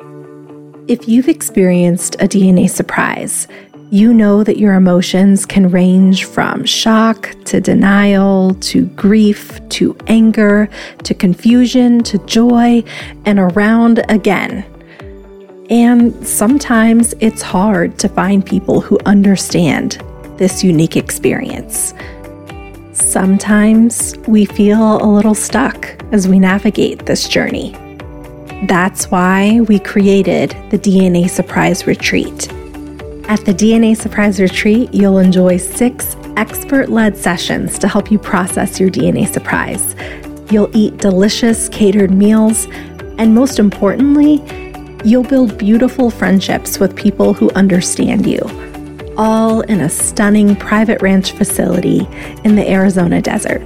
If you've experienced a DNA surprise, you know that your emotions can range from shock to denial to grief to anger to confusion to joy and around again. And sometimes it's hard to find people who understand this unique experience. Sometimes we feel a little stuck as we navigate this journey. That's why we created the DNA Surprise Retreat. At the DNA Surprise Retreat, you'll enjoy six expert led sessions to help you process your DNA surprise. You'll eat delicious catered meals, and most importantly, you'll build beautiful friendships with people who understand you, all in a stunning private ranch facility in the Arizona desert.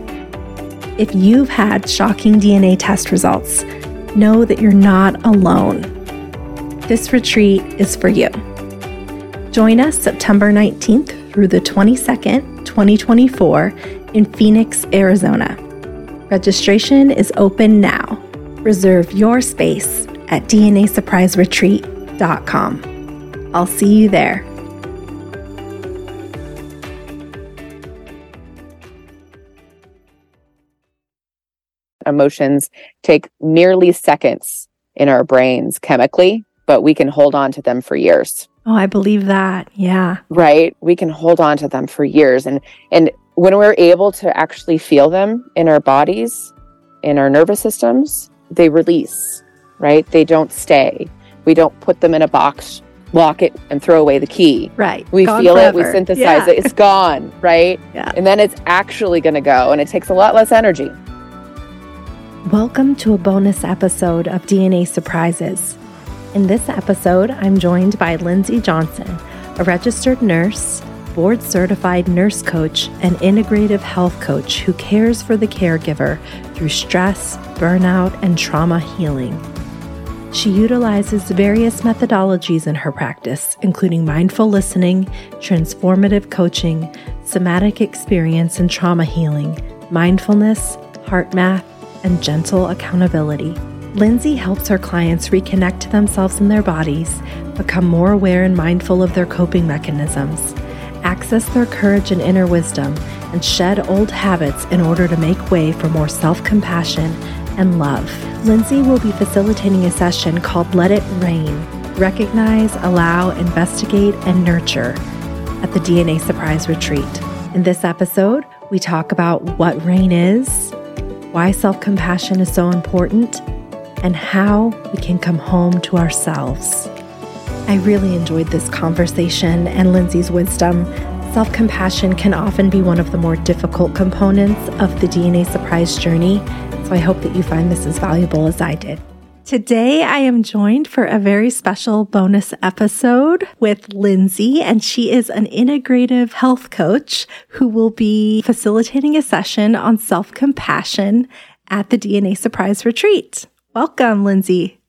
If you've had shocking DNA test results, know that you're not alone. This retreat is for you. Join us September 19th through the 22nd, 2024, in Phoenix, Arizona. Registration is open now. Reserve your space at DNASurpriseRetreat.com. I'll see you there. Emotions take nearly seconds in our brains chemically, but we can hold on to them for years. Oh, I believe that. Yeah. Right? We can hold on to them for years and and when we're able to actually feel them in our bodies, in our nervous systems, they release, right? They don't stay. We don't put them in a box, lock it and throw away the key. Right. We Gone feel forever. it, we synthesize Yeah. it, it's gone, right? Yeah. And then it's actually going to go and it takes a lot less energy. Welcome to a bonus episode of DNA Surprises. In this episode, I'm joined by Lindsay Johnson, a registered nurse, board certified nurse coach, and integrative health coach who cares for the caregiver through stress, burnout, and trauma healing. She utilizes various methodologies in her practice, including mindful listening, transformative coaching, somatic experience and trauma healing, mindfulness, HeartMath, and gentle accountability. Lindsay helps her clients reconnect to themselves and their bodies, become more aware and mindful of their coping mechanisms, access their courage and inner wisdom, and shed old habits in order to make way for more self compassion and love. Lindsay will be facilitating a session called Let It Rain Recognize, Allow, Investigate, and Nurture at the DNA Surprise Retreat. In this episode, we talk about what rain is, why self compassion is so important, and how we can come home to ourselves. I really enjoyed this conversation and Lindsay's wisdom. Self compassion can often be one of the more difficult components of the DNA surprise journey, so I hope that you find this as valuable as I did. Today, I am joined for a very special bonus episode with Lindsay, and she is an integrative health coach who will be facilitating a session on self compassion at the DNA Surprise Retreat. Welcome, Lindsay.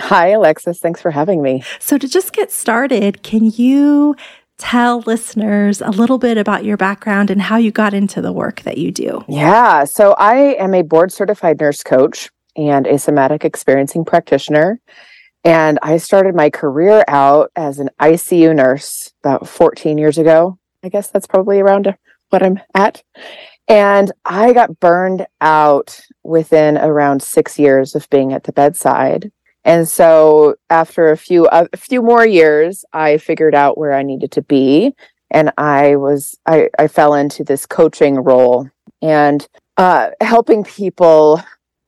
Hi, Alexis. Thanks for having me. So, to just get started, can you tell listeners a little bit about your background and how you got into the work that you do? Yeah. So I am a board certified nurse coach and a somatic experiencing practitioner. And I started my career out as an ICU nurse about 14 years ago. I guess that's probably around what I'm at. And I got burned out within around six years of being at the bedside. And so after a few a few more years, I figured out where I needed to be. And I was I, I fell into this coaching role and uh, helping people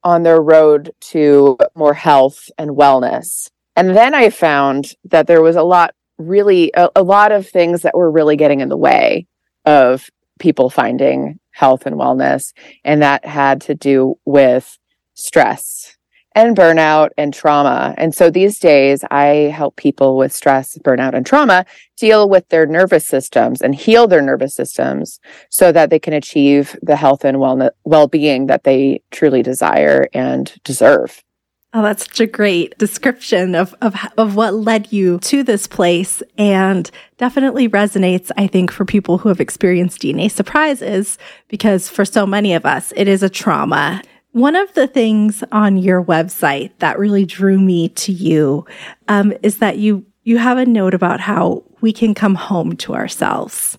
on their road to more health and wellness. And then I found that there was a lot, really, a, a lot of things that were really getting in the way of people finding health and wellness. And that had to do with stress and burnout and trauma. And so these days, I help people with stress, burnout, and trauma deal with their nervous systems and heal their nervous systems so that they can achieve the health and well-being that they truly desire and deserve. Oh, that's such a great description of, of, of what led you to this place and definitely resonates, I think, for people who have experienced DNA surprises, because for so many of us, it is a trauma. One of the things on your website that really drew me to you um, is that you you have a note about how we can come home to ourselves,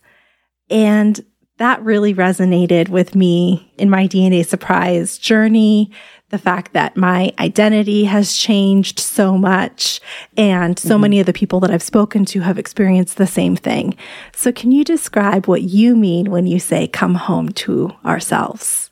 and that really resonated with me in my DNA surprise journey. The fact that my identity has changed so much and so mm-hmm. many of the people that I've spoken to have experienced the same thing. So can you describe what you mean when you say come home to ourselves?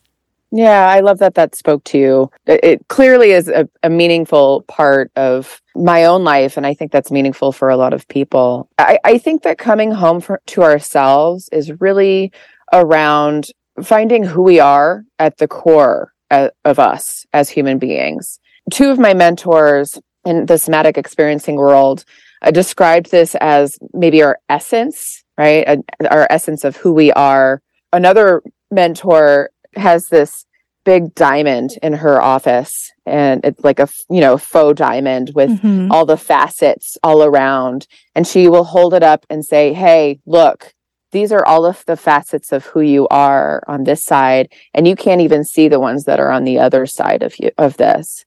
Yeah, I love that that spoke to you. It, clearly is a, a, meaningful part of my own life, and I think that's meaningful for a lot of people. I, I think that coming home for, to ourselves is really around finding who we are at the core of, of us as human beings. Two of my mentors in the somatic experiencing world uh, described this as maybe our essence, right? Uh, our essence of who we are. Another mentor has this big diamond in her office and it's like a you know faux diamond with mm-hmm. all the facets all around. And she will hold it up and say hey look these are all of the facets of who you are on this side and you can't even see the ones that are on the other side of you of this.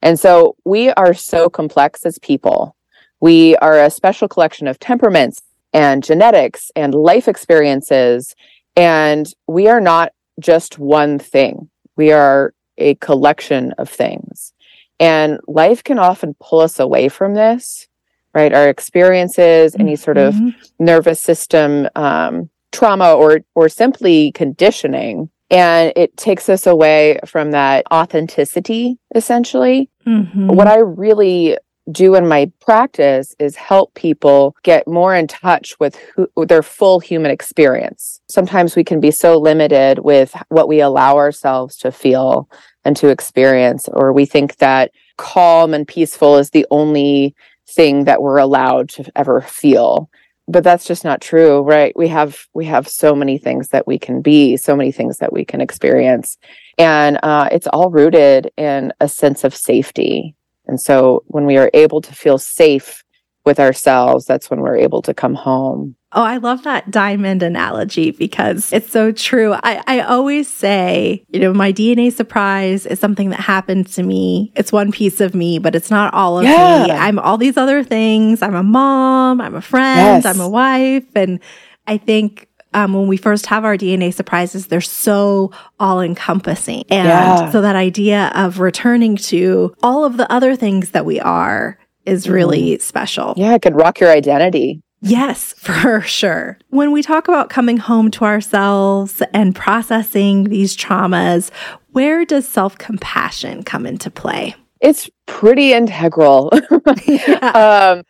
And so we are so complex as people. We are a special collection of temperaments and genetics and life experiences and we are not just one thing. We are a collection of things. And life can often pull us away from this, right? Our experiences, mm-hmm. any sort of mm-hmm. nervous system um, trauma or or simply conditioning and it takes us away from that authenticity essentially mm-hmm. what i really do in my practice is help people get more in touch with, who, their full human experience. Sometimes we can be so limited with what we allow ourselves to feel and to experience, or we think that calm and peaceful is the only thing that we're allowed to ever feel. But that's just not true right? We have we have so many things that we can be so many things that we can experience. And uh, it's all rooted in a sense of safety and so when we are able to feel safe with ourselves, that's when we're able to come home. Oh, I love that diamond analogy because it's so true. I, I always say, you know, my DNA surprise is something that happened to me. It's one piece of me, but it's not all of yeah. me. I'm all these other things. I'm a mom, I'm a friend, yes. I'm a wife. And I think um, when we first have our DNA surprises, they're so all encompassing. And yeah. so that idea of returning to all of the other things that we are is really mm. special. Yeah, it could rock your identity. Yes, for sure. When we talk about coming home to ourselves and processing these traumas, where does self compassion come into play? It's pretty integral. yeah. um,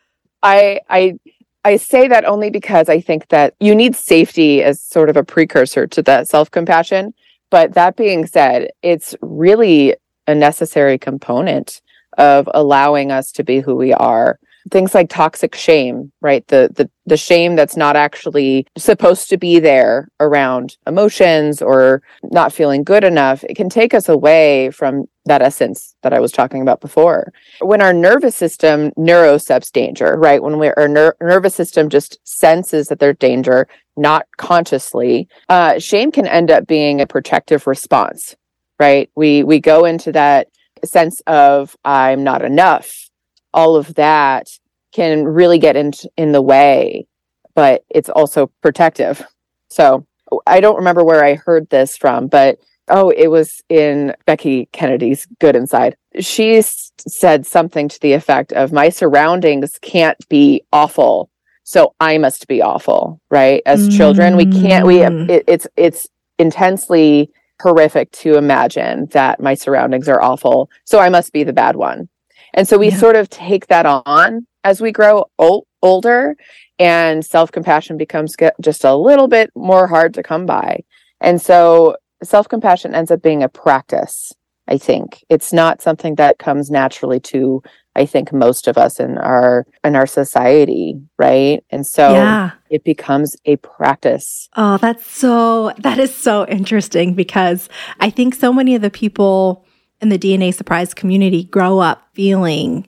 I, I, I say that only because I think that you need safety as sort of a precursor to that self compassion. But that being said, it's really a necessary component of allowing us to be who we are things like toxic shame right the the the shame that's not actually supposed to be there around emotions or not feeling good enough it can take us away from that essence that i was talking about before. When our nervous system neurocepts danger right? When we, our ner- nervous system just senses that there's danger not consciously uh, shame can end up being a protective response right? We we go into that sense of i'm not enough. All of that can really get in in the way but it's also protective. So i don't remember where i heard this from but oh it was in becky kennedy's good inside she s- said something to the effect of my surroundings can't be awful so i must be awful right as mm. children we can't we mm. it, it's it's intensely horrific to imagine that my surroundings are awful so i must be the bad one and so we yeah. sort of take that on as we grow old, older and self-compassion becomes just a little bit more hard to come by. And so self-compassion ends up being a practice, I think. It's not something that comes naturally to I think most of us in our in our society, right? And so yeah. it becomes a practice. Oh, that's so that is so interesting because I think so many of the people in the DNA surprise community grow up feeling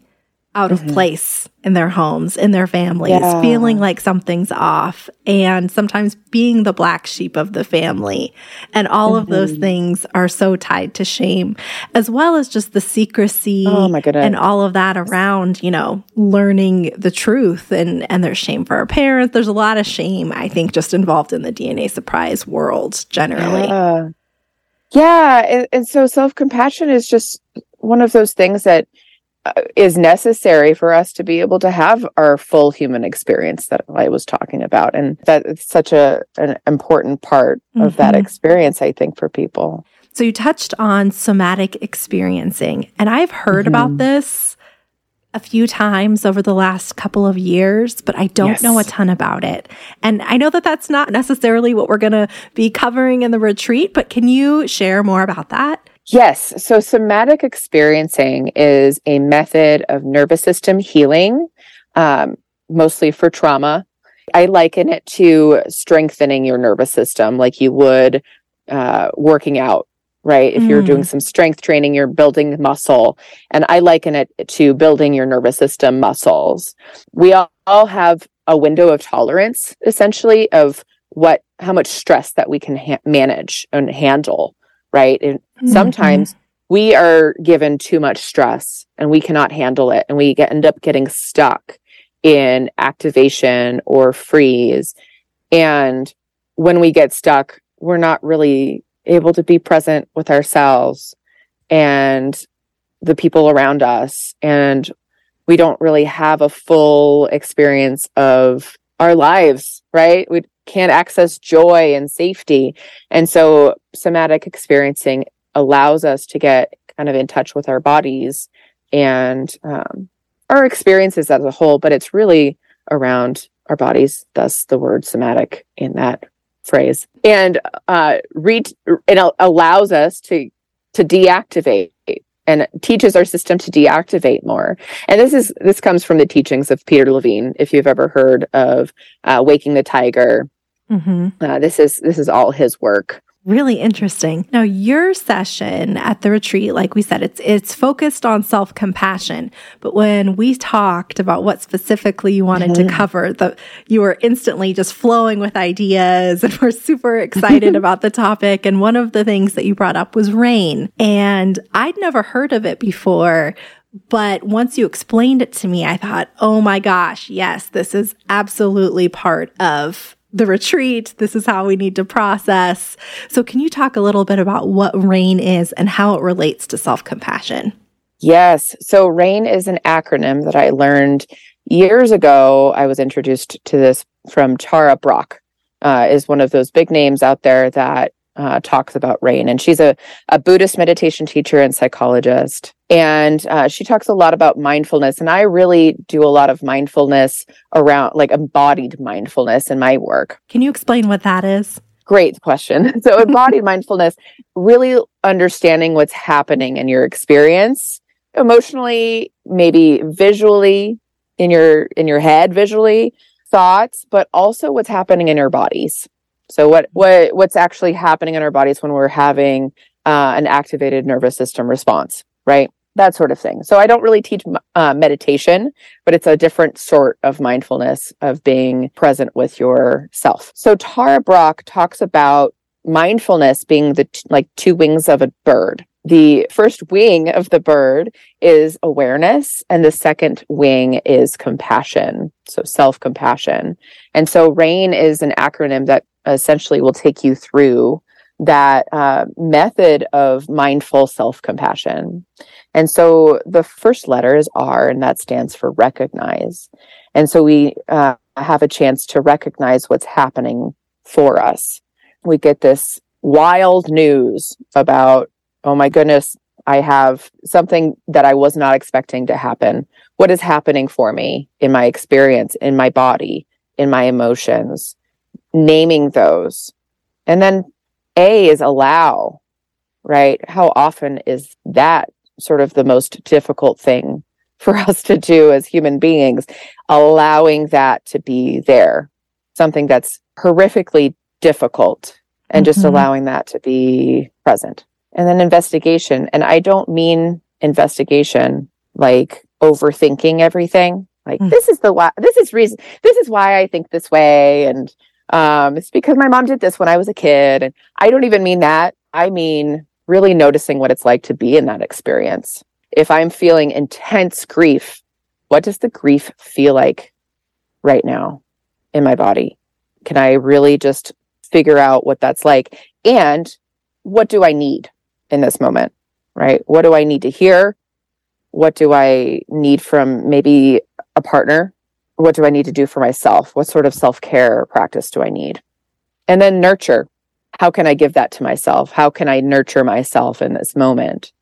out of mm-hmm. place in their homes, in their families, yeah. feeling like something's off, and sometimes being the black sheep of the family. And all mm-hmm. of those mm-hmm. things are so tied to shame, as well as just the secrecy oh my goodness. and all of that around, you know, learning the truth. And, and there's shame for our parents. There's a lot of shame, I think, just involved in the DNA surprise world generally. Yeah. Yeah. And, and so self compassion is just one of those things that is necessary for us to be able to have our full human experience that I was talking about. And that it's such a an important part mm-hmm. of that mm-hmm. experience, I think, for people. So you touched on somatic experiencing, and I've heard mm-hmm. about this a few times over the last couple of years, but I don't yes. know a ton about it. And I know that that's not necessarily what we're going to be covering in the retreat, but can you share more about that? Yes. So somatic experiencing is a method of nervous system healing, um, mostly for trauma. I liken it to strengthening your nervous system like you would uh, working out, right? If mm. you're doing mm. some strength training, you're building muscle. And I liken it to building your nervous system muscles. We all, all have a window of tolerance, essentially, of what, how much stress that we can ha- manage and handle right? And mm-hmm. sometimes we are given too much stress and we cannot handle it and we get, end up getting stuck in activation or freeze. And when we get stuck, we're not really able to be present with ourselves and the people around us. And we don't really have a full experience of our lives, right? We can't access joy and safety. And so somatic experiencing allows us to get kind of in touch with our bodies and um, our experiences as a whole, but it's really around our bodies, thus the word somatic in that phrase. And uh, re- it allows us to to deactivate and teaches our system to deactivate more. And this is this comes from the teachings of Peter Levine. If you've ever heard of uh, Waking the Tiger, mm-hmm. uh, this is this is all his work. Really interesting. Now, your session at the retreat, like we said, it's it's focused on self compassion. But when we talked about what specifically you wanted mm-hmm. to cover, the you were instantly just flowing with ideas, and we're super excited about the topic. And one of the things that you brought up was rain, and I'd never heard of it before. But once you explained it to me, I thought, oh my gosh, yes, this is absolutely part of the retreat. This is how we need to process. So, can you talk a little bit about what RAIN is and how it relates to self compassion? Yes. So, RAIN is an acronym that I learned years ago. I was introduced to this from Tara Brach, uh, is one of those big names out there that uh, talks about rain. And she's a, a Buddhist meditation teacher and psychologist. And uh, she talks a lot about mindfulness. And I really do a lot of mindfulness around like embodied mindfulness in my work. Can you explain what that is? Great question. So, embodied mindfulness, really understanding what's happening in your experience emotionally, maybe visually in your in your head visually, thoughts, but also what's happening in your bodies. So what what what's actually happening in our bodies when we're having uh, an activated nervous system response, right? That sort of thing. So I don't really teach uh, meditation, but it's a different sort of mindfulness of being present with yourself. So Tara Brach talks about mindfulness being the t- like two wings of a bird. The first wing of the bird is awareness, and the second wing is compassion. So self compassion. And so RAIN is an acronym that essentially will take you through that uh, method of mindful self compassion. And so the first letter is R, and that stands for recognize. And so we uh, have a chance to recognize what's happening for us. We get this wild news about, oh my goodness, I have something that I was not expecting to happen. What is happening for me in my experience, in my body, in my emotions? Naming those. And then A is allow, right? How often is that sort of the most difficult thing for us to do as human beings? Allowing that to be there, something that's horrifically difficult, and mm-hmm. just allowing that to be present. And then investigation. And I don't mean investigation like overthinking everything. Like Mm. this is the why this is reason this is why I think this way and um it's because my mom did this when I was a kid and I don't even mean that. I mean really noticing what it's like to be in that experience. If I'm feeling intense grief, what does the grief feel like right now in my body? Can I really just figure out what that's like and what do I need in this moment? Right? What do I need to hear? What do I need from maybe a partner? What do I need to do for myself? What sort of self care practice do I need? And then nurture. How can I give that to myself? How can I nurture myself in this moment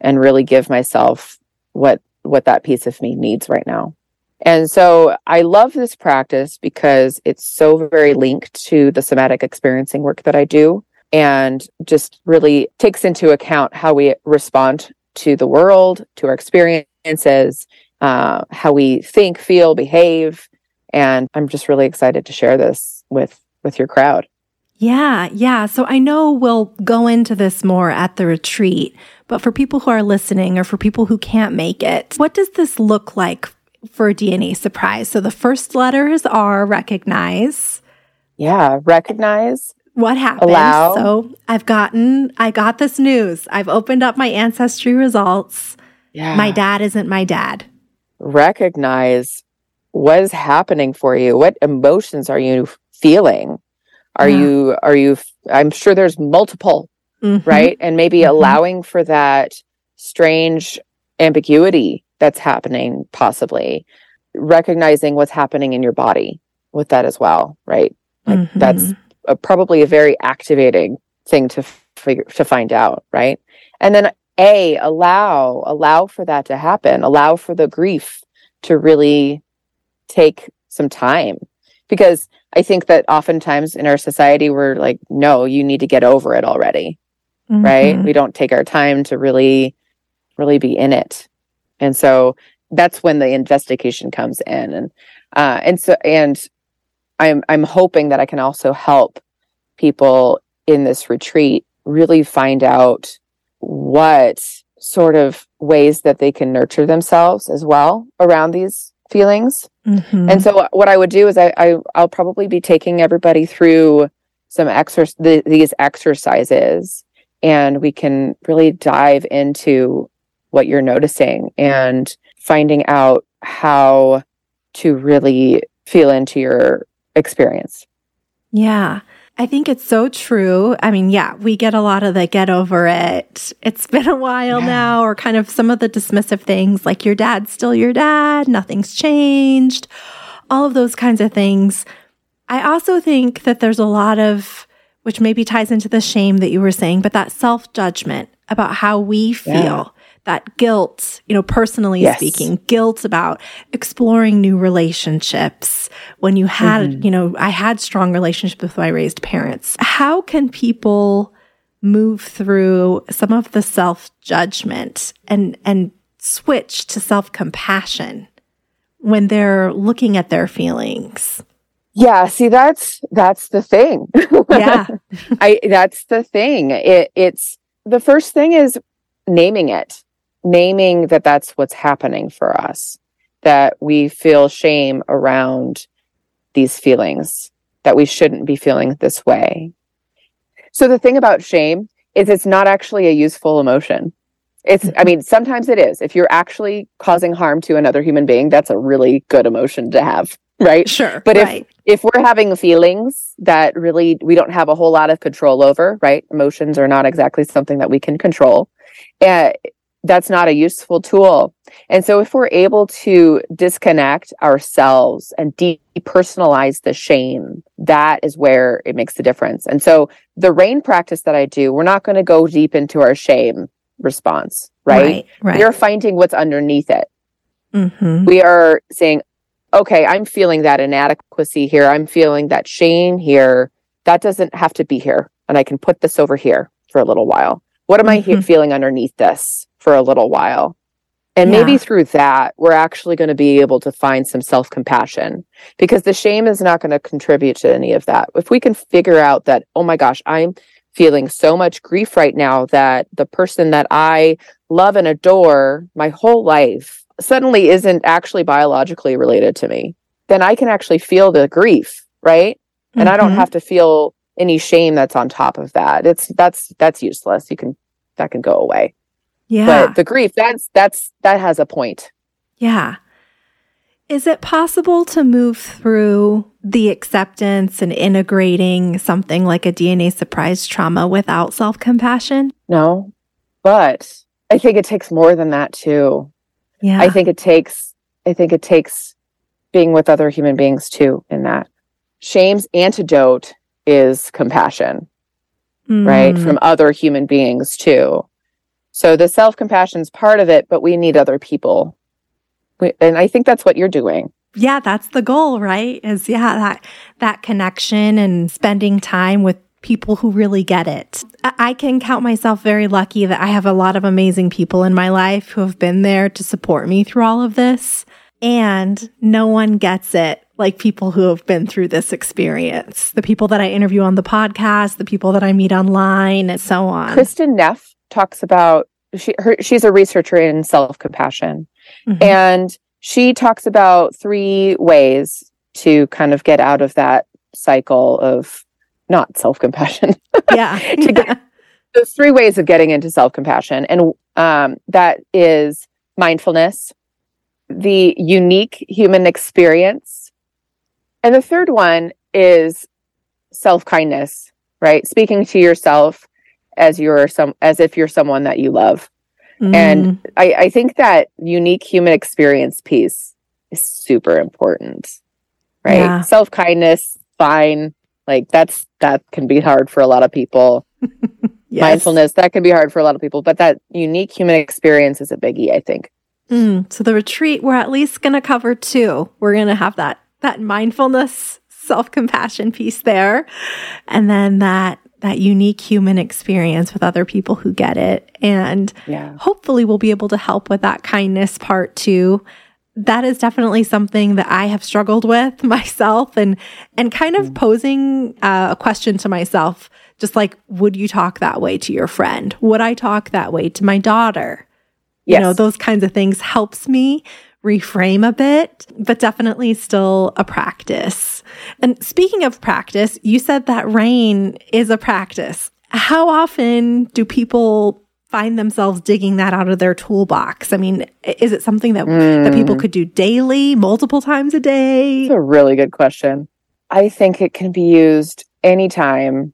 and really give myself what what that piece of me needs right now? And so I love this practice because it's so very linked to the somatic experiencing work that I do and just really takes into account how we respond to the world, to our experiences, uh, how we think, feel, behave. And I'm just really excited to share this with with your crowd. Yeah, yeah. So I know we'll go into this more at the retreat, but for people who are listening or for people who can't make it, what does this look like for DNA surprise? So the first letters are recognize. Yeah, recognize. What happened? Allow. So I've gotten, I got this news. I've opened up my ancestry results. Yeah. My dad isn't my dad. Recognize what is happening for you. What emotions are you feeling? Are Yeah. you are you I'm sure there's multiple Mhm. right? And maybe Mhm. allowing for that strange ambiguity that's happening, possibly recognizing what's happening in your body with that as well, right? Like Mhm. that's a, probably a very activating thing to figure to find out, right? And then a allow allow for that to happen, allow for the grief to really take some time. Because I think that oftentimes in our society we're like, no, you need to get over it already right? Mhm. we don't take our time to really really be in it. And so that's when the investigation comes in. And uh and so and i'm i'm hoping that i can also help people in this retreat really find out what sort of ways that they can nurture themselves as well around these feelings Mhm. and so what I would do is I, I I'll probably be taking everybody through some exercise the, these exercises and we can really dive into what you're noticing and finding out how to really feel into your experience. Yeah. I think it's so true. I mean, yeah, we get a lot of the get over it. It's been a while Yeah. now, or kind of some of the dismissive things like your dad's still your dad, nothing's changed, all of those kinds of things. I also think that there's a lot of, which maybe ties into the shame that you were saying, but that self judgment about how we feel. Yeah. That guilt, you know, personally Yes. speaking, guilt about exploring new relationships when you had, Mhm. you know, I had strong relationships with my raised parents. How can people move through some of the self judgment and, and switch to self compassion when they're looking at their feelings? Yeah, see that's that's the thing. Yeah. I that's the thing. It it's the first thing is naming it. Naming that that's what's happening for us. That we feel shame around these feelings, that we shouldn't be feeling this way. So the thing about shame is it's not actually a useful emotion. It's I mean sometimes it is. If you're actually causing harm to another human being, that's a really good emotion to have, right? Sure. But if- right. if we're having feelings that really we don't have a whole lot of control over, right? Emotions are not exactly something that we can control. Uh, that's not a useful tool. And so if we're able to disconnect ourselves and depersonalize the shame, that is where it makes the difference. And so the rain practice that I do, we're not going to go deep into our shame response, right? Right. right. We are finding what's underneath it Mhm. we are saying, okay, I'm feeling that inadequacy here. I'm feeling that shame here. That doesn't have to be here. And I can put this over here for a little while. What am I he- Mhm. feeling underneath this for a little while? And maybe through that, we're actually going to be able to find some self compassion because the shame is not going to contribute to any of that. If we can figure out that, oh my gosh, I'm feeling so much grief right now that the person that I love and adore my whole life suddenly isn't actually biologically related to me, then I can actually feel the grief, right? And mm-hmm. I don't mm-hmm. have to feel any shame that's on top of that. It's that's that's useless. You can that can go away. Yeah. But the grief, that's that's that has a point. Yeah. Is it possible to move through the acceptance and integrating something like a DNA surprise trauma without self compassion? No, but I think it takes more than that too. Yeah. I think it takes, I think it takes being with other human beings too in that. Shame's antidote is compassion, mm. right? From other human beings too. So the self compassion is part of it, but we need other people and I think that's what you're doing. Yeah, that's the goal, right? Is yeah, that that connection and spending time with people who really get it. I can count myself very lucky that I have a lot of amazing people in my life who have been there to support me through all of this. And no one gets it like people who have been through this experience. The people that I interview on the podcast, the people that I meet online, and so on. Kristin Neff talks about she her, she's a researcher in self-compassion Mm-hmm. And she talks about three ways to kind of get out of that cycle of not self compassion. Yeah. to get, those three ways of getting into self compassion. And um, that is mindfulness, the unique human experience. And the third one is self kindness, right? Speaking to yourself as you're some as if you're someone that you love. Mm. And I, I think that unique human experience piece is super important, right? Yeah. Self kindness, fine. Like that's, that can be hard for a lot of people. yes. Mindfulness, that can be hard for a lot of people, but that unique human experience is a biggie, I think. Mm. So the retreat, we're at least going to cover two. We're going to have that, that mindfulness, self compassion piece there. And then that that unique human experience with other people who get it. And yeah. hopefully we'll be able to help with that kindness part too. That is definitely something that I have struggled with myself and, and kind of mm. posing uh, a question to myself, just like, would you talk that way to your friend? Would I talk that way to my daughter? Yes. You know, those kinds of things helps me reframe a bit, but definitely still a practice. And speaking of practice, you said that rain is a practice. How often do people find themselves digging that out of their toolbox? I mean, is it something that, mm. that people hmm. could do daily, multiple times a day? That's a really good question. I think it can be used anytime.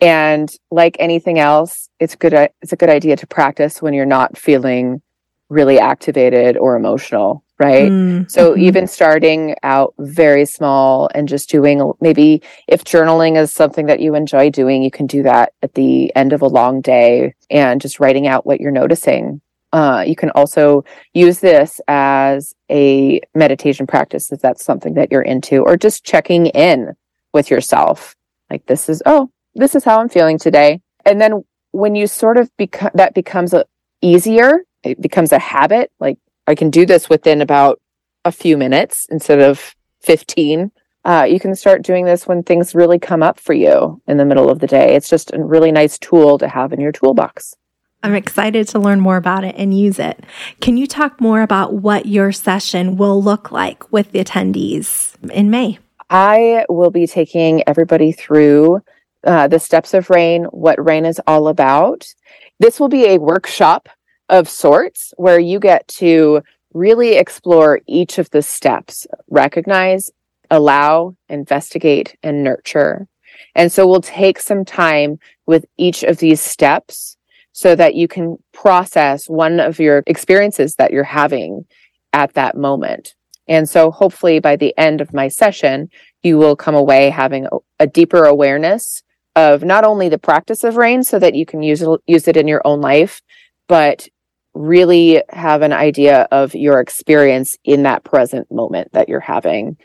And like anything else, it's good it's a good idea to practice when you're not feeling really activated or emotional, right? Mm, so mm-hmm. even starting out very small and just doing maybe if journaling is something that you enjoy doing, you can do that at the end of a long day and just writing out what you're noticing. Uh, you can also use this as a meditation practice if that's something that you're into, or just checking in with yourself. Like this is, oh, this is how I'm feeling today. And then when you sort of become that becomes a, easier it becomes a habit. Like I can do this within about a few minutes instead of 15. Uh, you can start doing this when things really come up for you in the middle of the day. It's just a really nice tool to have in your toolbox. I'm excited to learn more about it and use it. Can you talk more about what your session will look like with the attendees in May? I will be taking everybody through uh, the steps of rain, what rain is all about. This will be a workshop of sorts where you get to really explore each of the steps, recognize, allow, investigate, and nurture. And so we'll take some time with each of these steps so that you can process one of your experiences that you're having at that moment. And so hopefully by the end of my session, you will come away having a, deeper awareness of not only the practice of rain so that you can use use it in your own life, but really have an idea of your experience in that present moment that you're having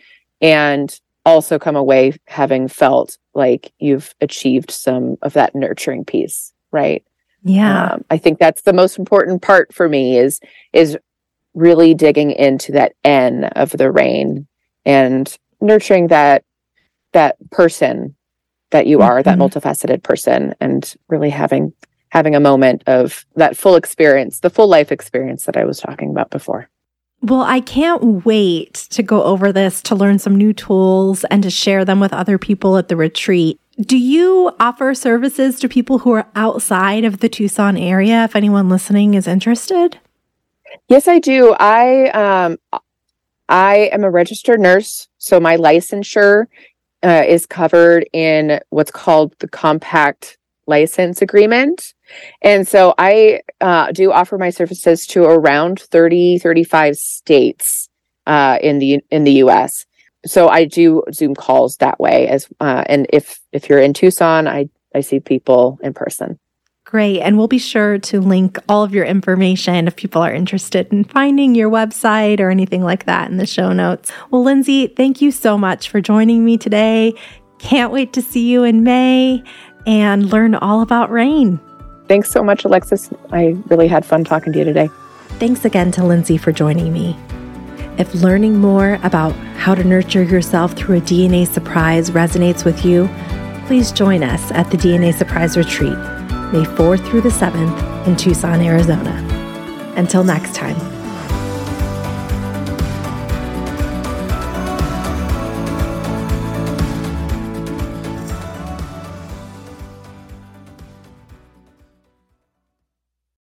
and also come away having felt like you've achieved some of that nurturing piece right yeah um, i think that's the most important part for me is is really digging into that n of the rain and nurturing that that person that you are mm-hmm. that multifaceted person and really having having a moment of that full experience, the full life experience that I was talking about before. Well, I can't wait to go over this to learn some new tools and to share them with other people at the retreat. Do you offer services to people who are outside of the Tucson area if anyone listening is interested? Yes, I do. I um I am a registered nurse, so my licensure uh, is covered in what's called the compact license agreement. And so I uh, do offer my services to around 30, 35 states uh, in the in the US. So I do Zoom calls that way as uh, and if if you're in Tucson, I I see people in person. Great. And we'll be sure to link all of your information if people are interested in finding your website or anything like that in the show notes. Well, Lindsay, thank you so much for joining me today. Can't wait to see you in May and learn all about rain. Thanks so much, Alexis. I really had fun talking to you today. Thanks again to Lindsay for joining me. If learning more about how to nurture yourself through a DNA surprise resonates with you, please join us at the DNA Surprise Retreat, May 4th through the 7th in Tucson, Arizona. Until next time.